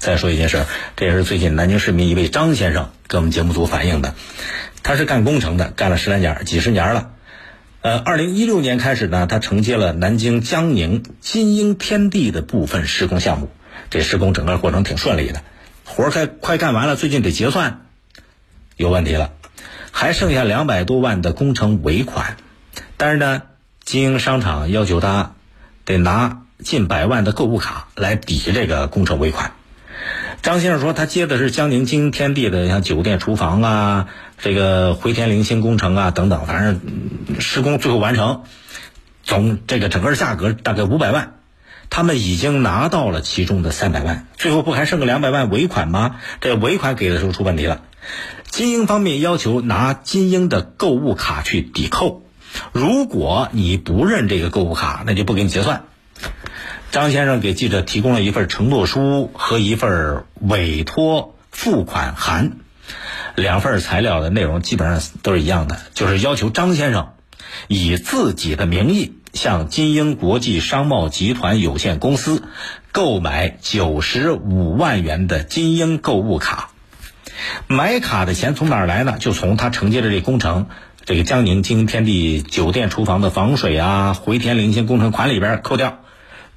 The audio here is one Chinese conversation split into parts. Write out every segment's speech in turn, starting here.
再说一件事儿，这也是最近南京市民一位张先生跟我们节目组反映的，他是干工程的，干了十来年，几十年了。呃，二零一六年开始呢，他承接了南京江宁金鹰天地的部分施工项目，这施工整个过程挺顺利的，活儿快快干完了，最近得结算，有问题了，还剩下两百多万的工程尾款，但是呢，金鹰商场要求他得拿近百万的购物卡来抵这个工程尾款。张先生说，他接的是江宁金鹰天地的像酒店厨房啊，这个回天灵星工程啊等等，反正施工最后完成，总这个整个价格大概五百万，他们已经拿到了其中的三百万，最后不还剩个两百万尾款吗？这尾款给的时候出问题了，金鹰方面要求拿金鹰的购物卡去抵扣，如果你不认这个购物卡，那就不给你结算。张先生给记者提供了一份承诺书和一份委托付款函，两份材料的内容基本上都是一样的，就是要求张先生以自己的名义向金鹰国际商贸集团有限公司购买九十五万元的金鹰购物卡。买卡的钱从哪儿来呢？就从他承接的这工程，这个江宁金天地酒店厨房的防水啊、回天零星工程款里边扣掉。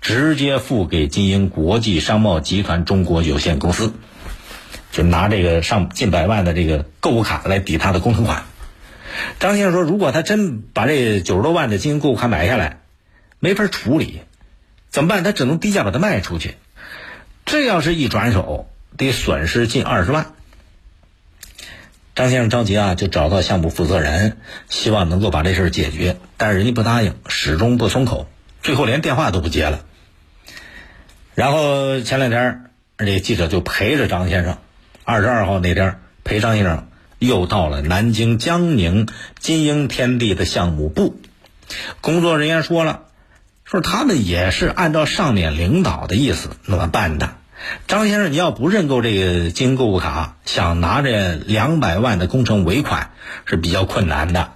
直接付给金鹰国际商贸集团中国有限公司，就拿这个上近百万的这个购物卡来抵他的工程款。张先生说，如果他真把这九十多万的金鹰购物卡买下来，没法处理，怎么办？他只能低价把它卖出去。这要是一转手，得损失近二十万。张先生着急啊，就找到项目负责人，希望能够把这事解决，但是人家不答应，始终不松口，最后连电话都不接了。然后前两天，这记者就陪着张先生，二十二号那天陪张先生又到了南京江宁金鹰天地的项目部。工作人员说了，说他们也是按照上面领导的意思那么办的。张先生，你要不认购这个金鹰购物卡，想拿这两百万的工程尾款是比较困难的。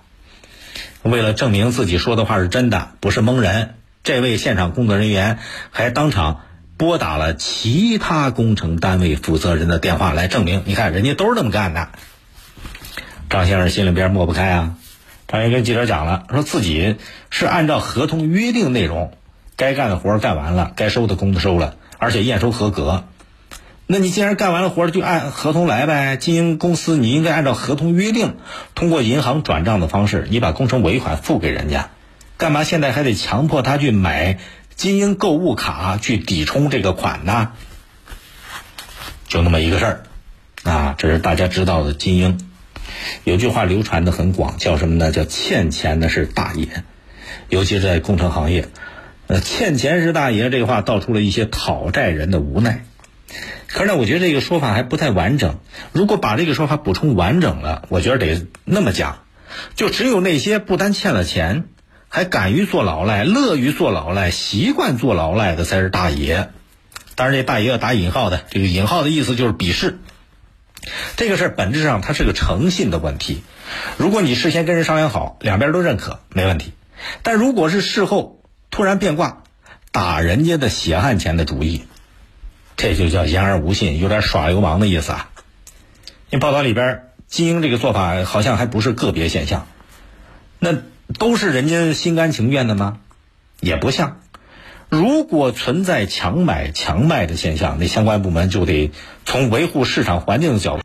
为了证明自己说的话是真的，不是蒙人，这位现场工作人员还当场。拨打了其他工程单位负责人的电话来证明，你看人家都是这么干的。张先生心里边抹不开啊，张先跟记者讲了，说自己是按照合同约定内容，该干的活干完了，该收的工资收了，而且验收合格。那你既然干完了活就按合同来呗。经营公司你应该按照合同约定，通过银行转账的方式，你把工程尾款付给人家，干嘛现在还得强迫他去买？金鹰购物卡去抵充这个款呢，就那么一个事儿，啊，这是大家知道的金鹰。有句话流传的很广，叫什么呢？叫欠钱的是大爷，尤其是在工程行业，呃，欠钱是大爷这个话道出了一些讨债人的无奈。可是呢，我觉得这个说法还不太完整。如果把这个说法补充完整了，我觉得得那么讲，就只有那些不单欠了钱。还敢于做老赖、乐于做老赖、习惯做老赖的才是大爷。当然，这大爷要打引号的，这个引号的意思就是鄙视。这个事儿本质上它是个诚信的问题。如果你事先跟人商量好，两边都认可，没问题。但如果是事后突然变卦，打人家的血汗钱的主意，这就叫言而无信，有点耍流氓的意思啊。那报道里边，金英这个做法好像还不是个别现象。那。都是人家心甘情愿的吗？也不像。如果存在强买强卖的现象，那相关部门就得从维护市场环境的角度。